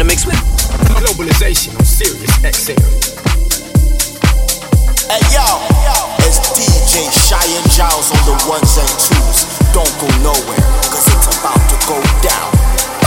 in the mix with globalization on Sirius XM. Hey yo, it's DJ Cheyenne Giles on the ones and twos. Don't go nowhere, cause it's about to go down.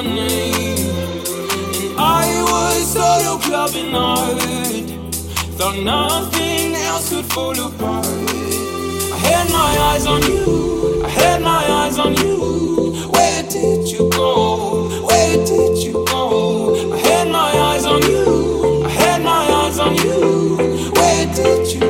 And I was. Thought nothing else apart. I had my eyes on you. I had my eyes on you. Where did you go? Where did you go? I had my eyes on you. I had my eyes on you. Where did you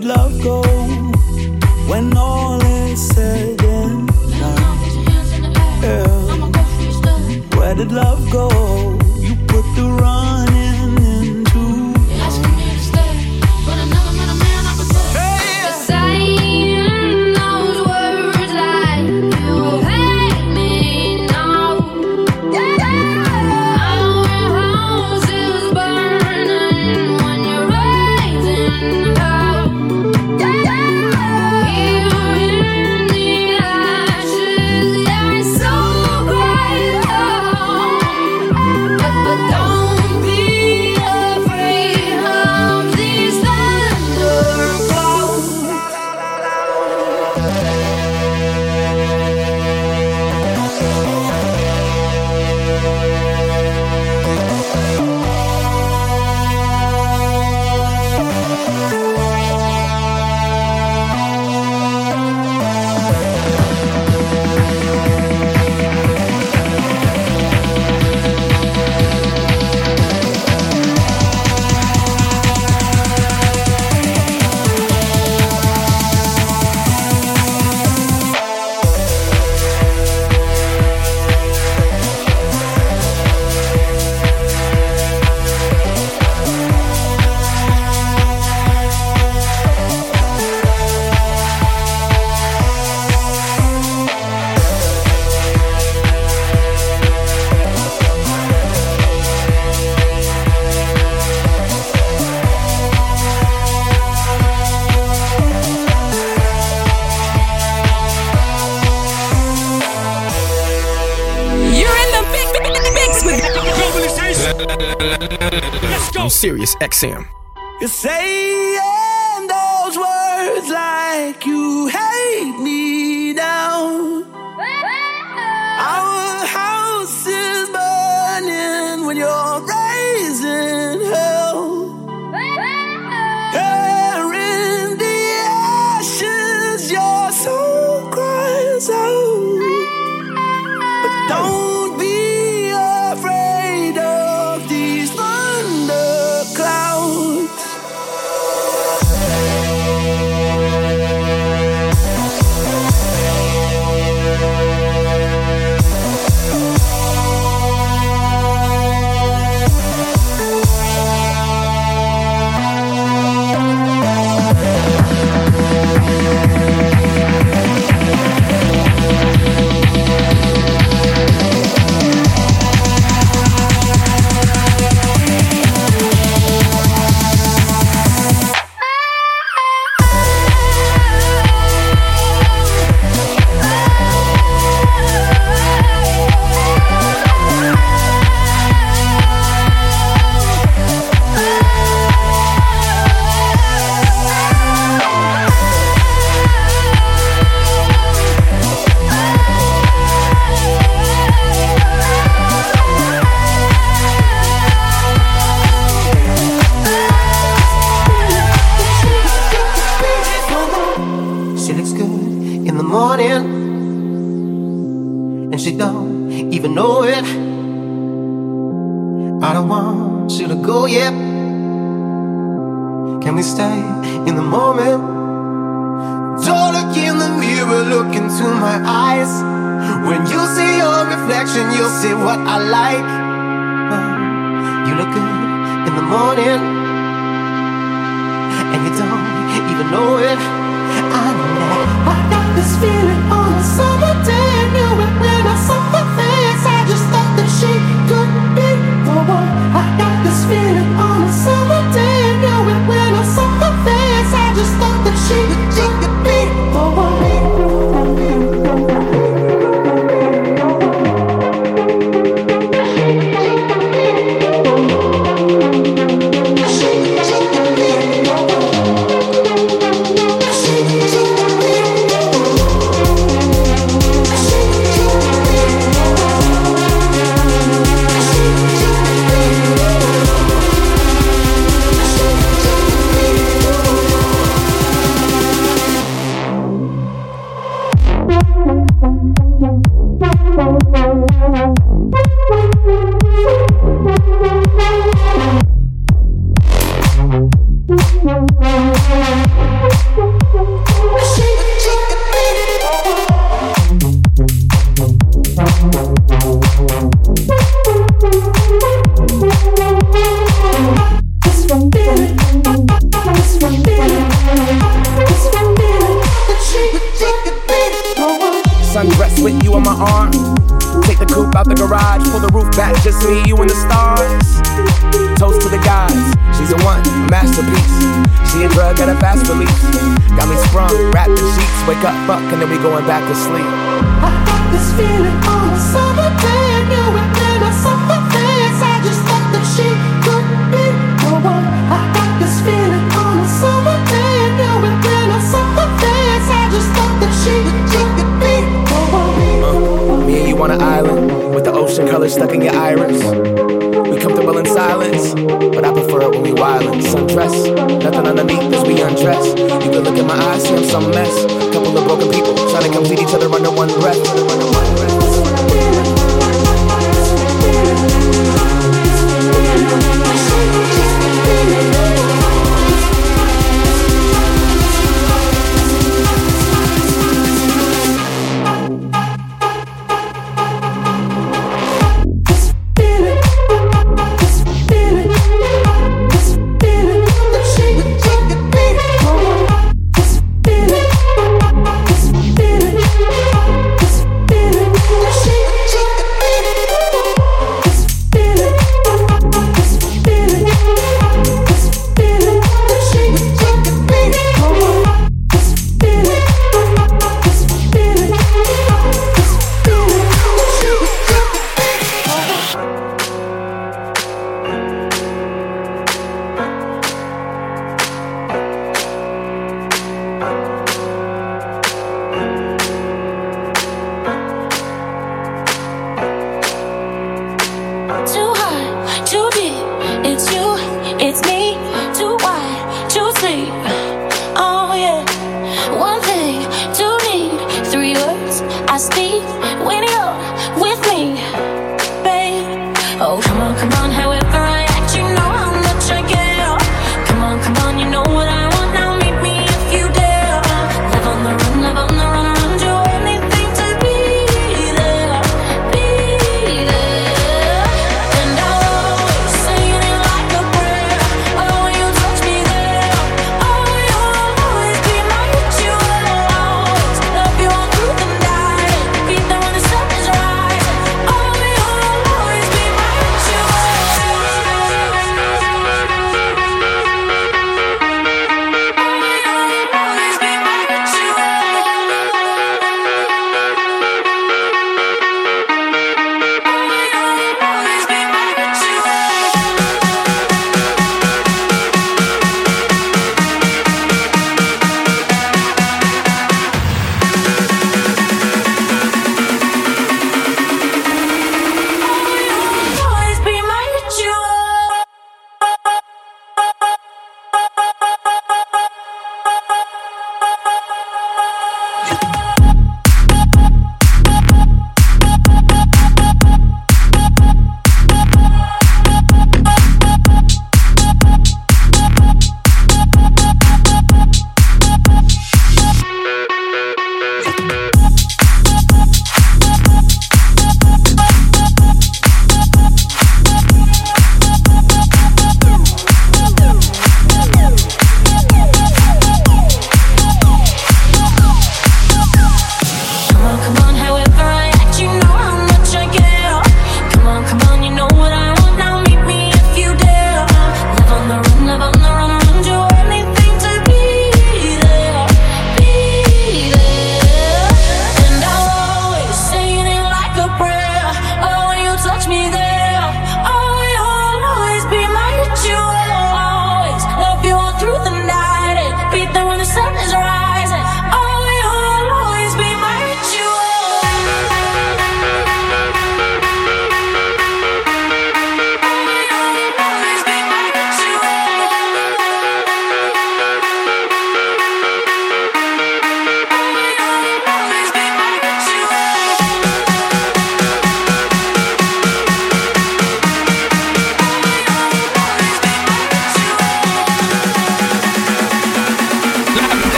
did love go when all is said and done? Yeah. Where did love go? Sirius XM. You're saying those words like you hate oh yeah. Can we stay in the moment? Don't look in the mirror, look into my eyes. When you see your reflection, you'll see what I like. Oh, you look good in the morning, and you don't even know it. I know that. I got this feeling on a summer day. I knew it when I saw her face. I just thought that she could be the one. I spirit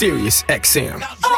Sirius XM.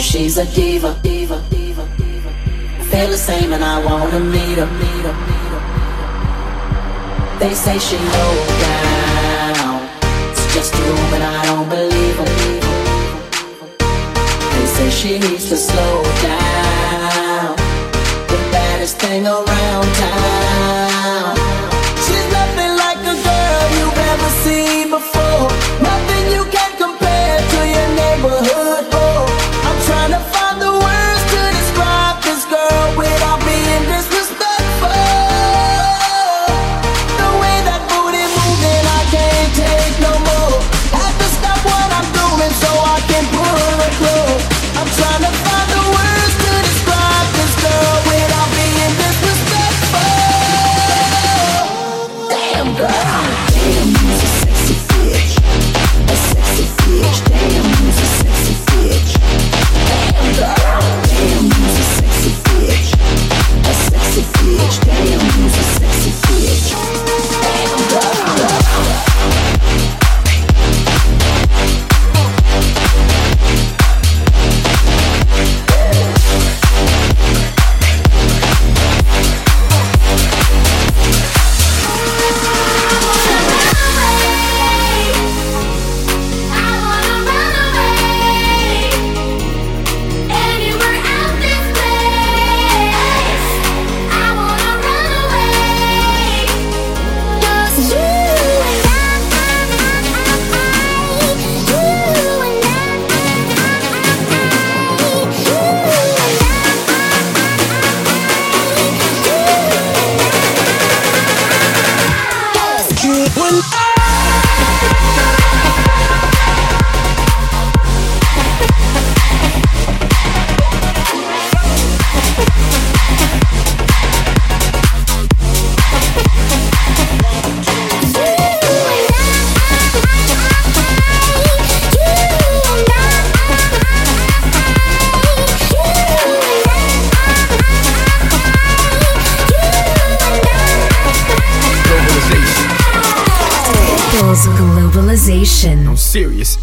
she's a diva, diva, diva, diva. I feel the same and I wanna meet her, meet her, meet her. They say she hold down. It's just a rumor, I don't believe her. They say she needs to slow down. The baddest thing around town. one.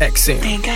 XM.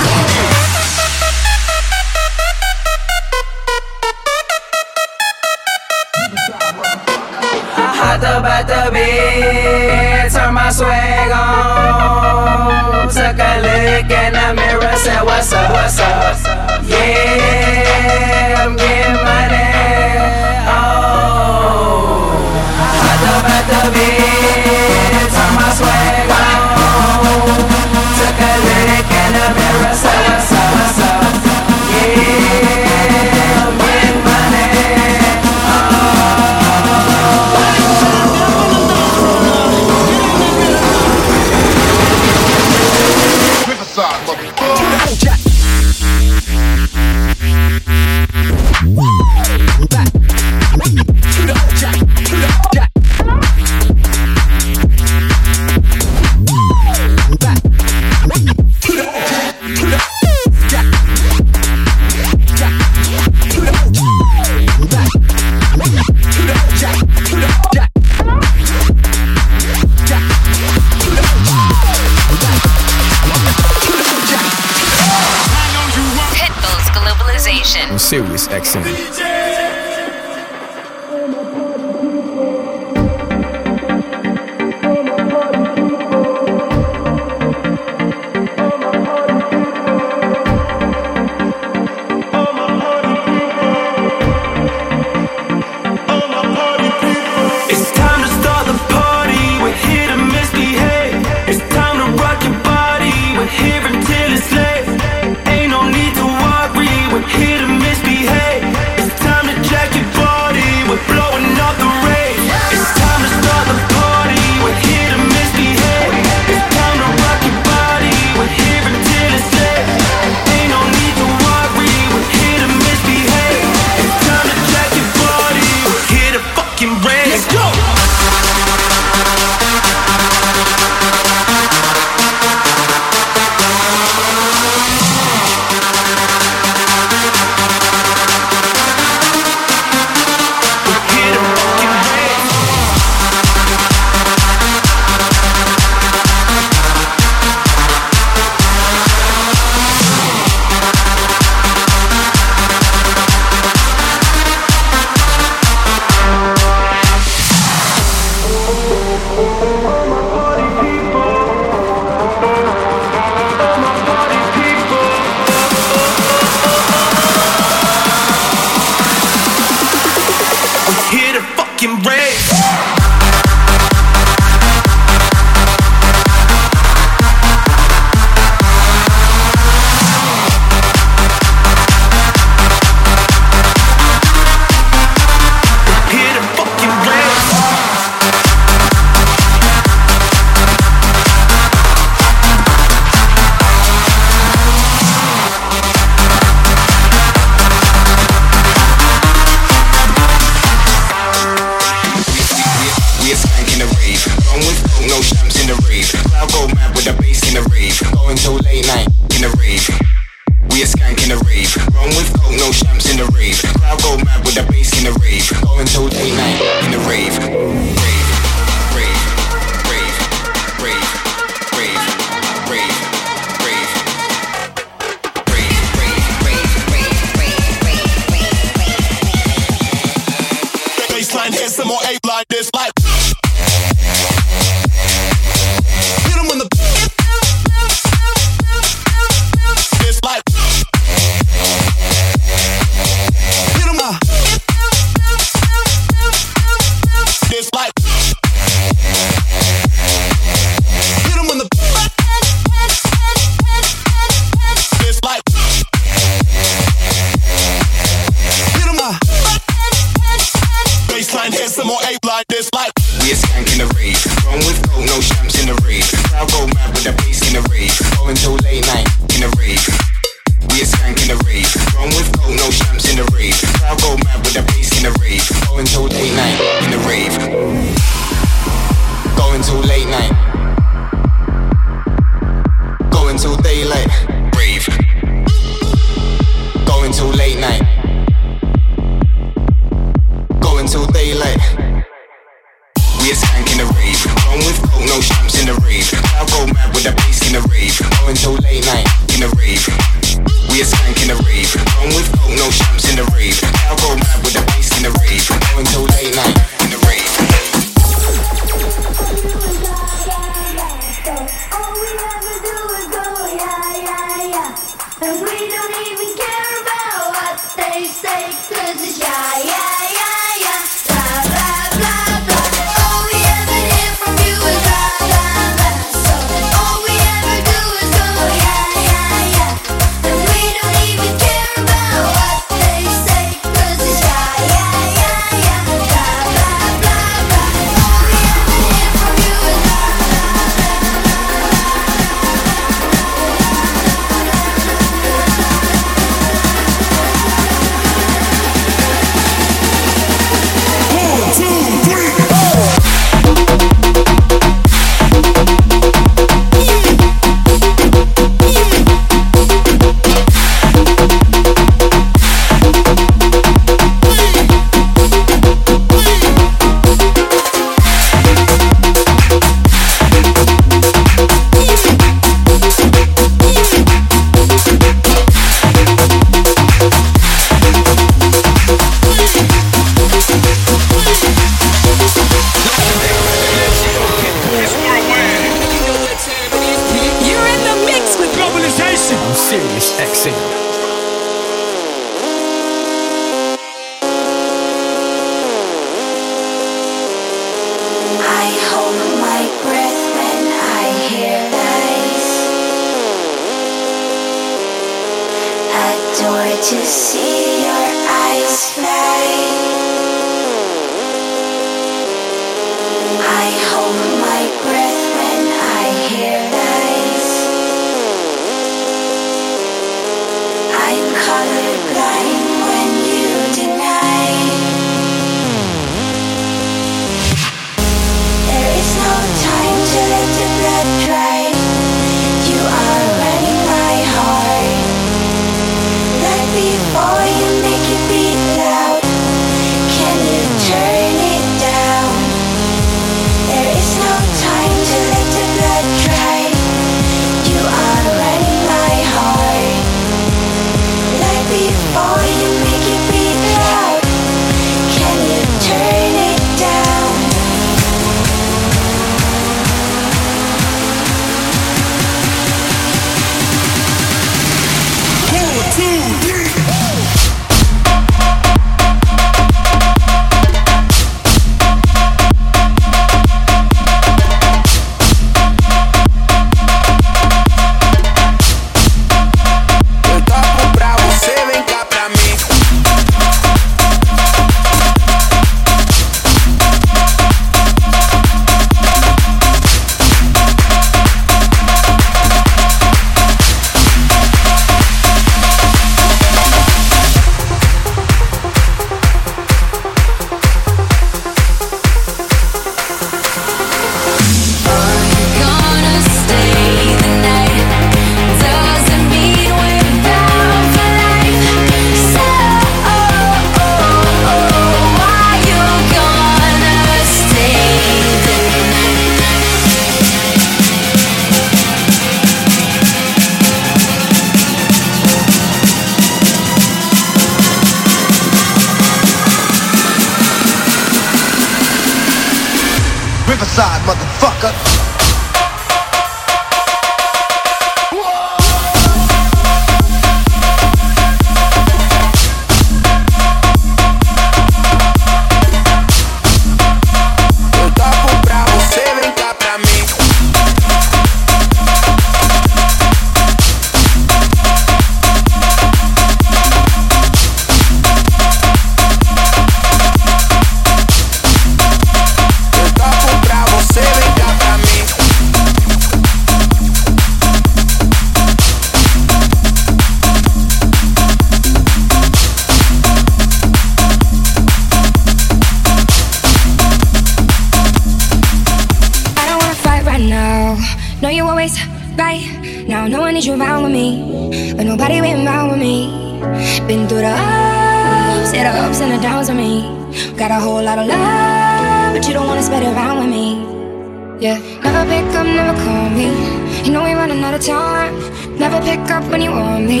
Up when you want me.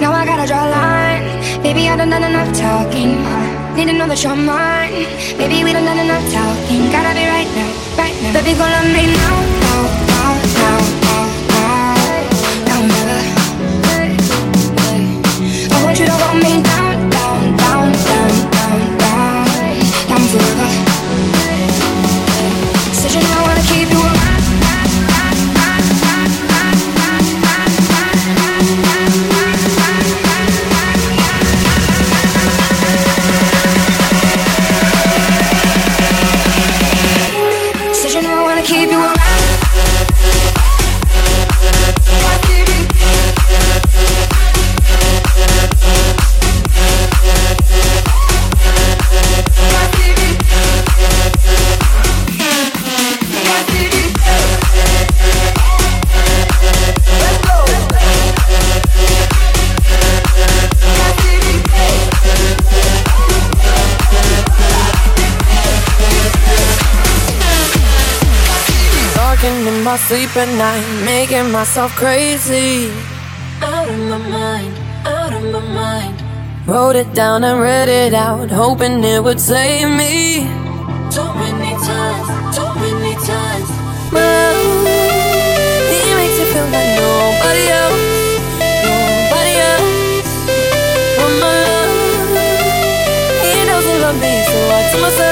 Now I gotta draw a line. Baby, I done done enough talking. Need to know that you're mine. Baby, we done done enough talking. Gotta be right now, right now. Baby, gonna love me now, Talking in my sleep at night, making myself crazy. Out of my mind, out of my mind. Wrote it down and read it out, hoping it would save me. Too many times, too many times. But he makes it feel like nobody else, nobody else. Want my love, he doesn't love me, so I tell myself,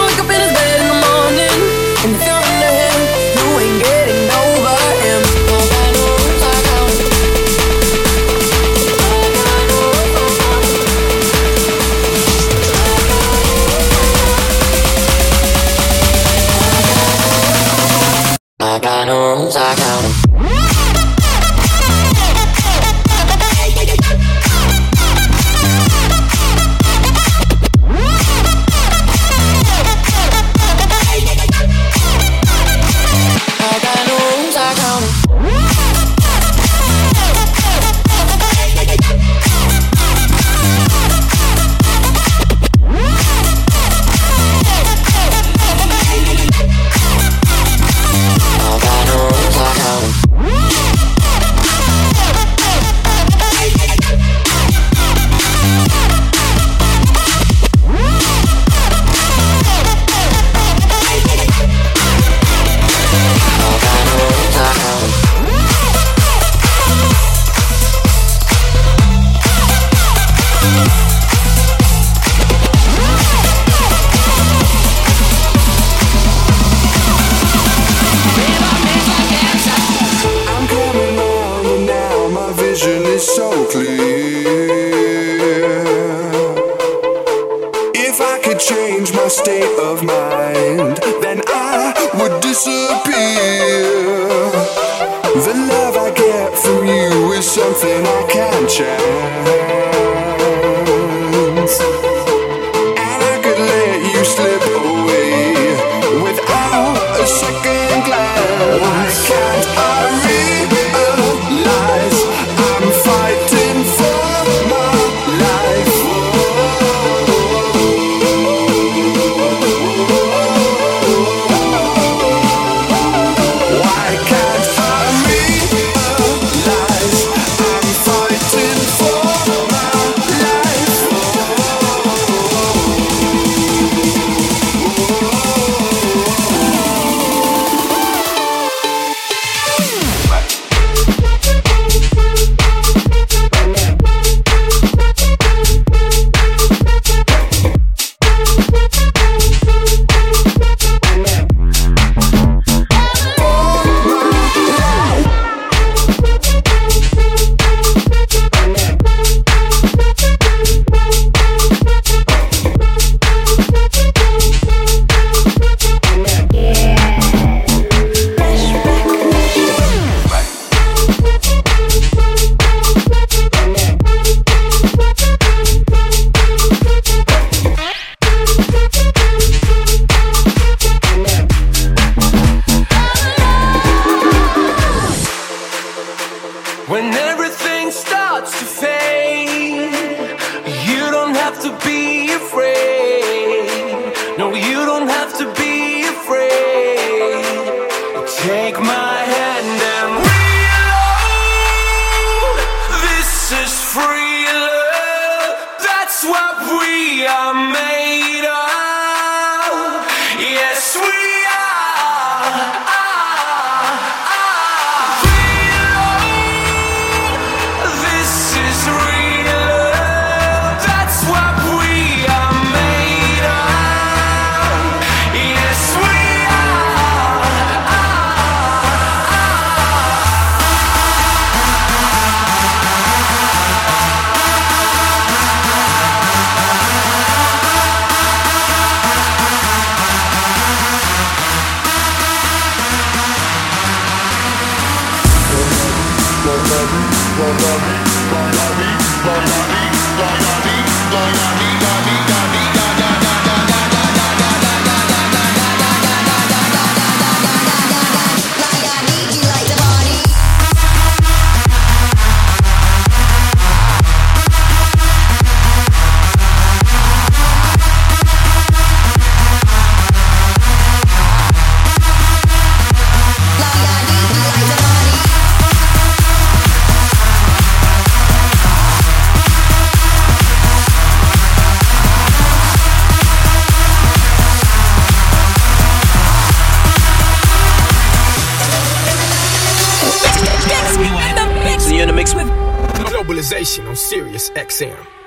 When everything starts to fade, XM.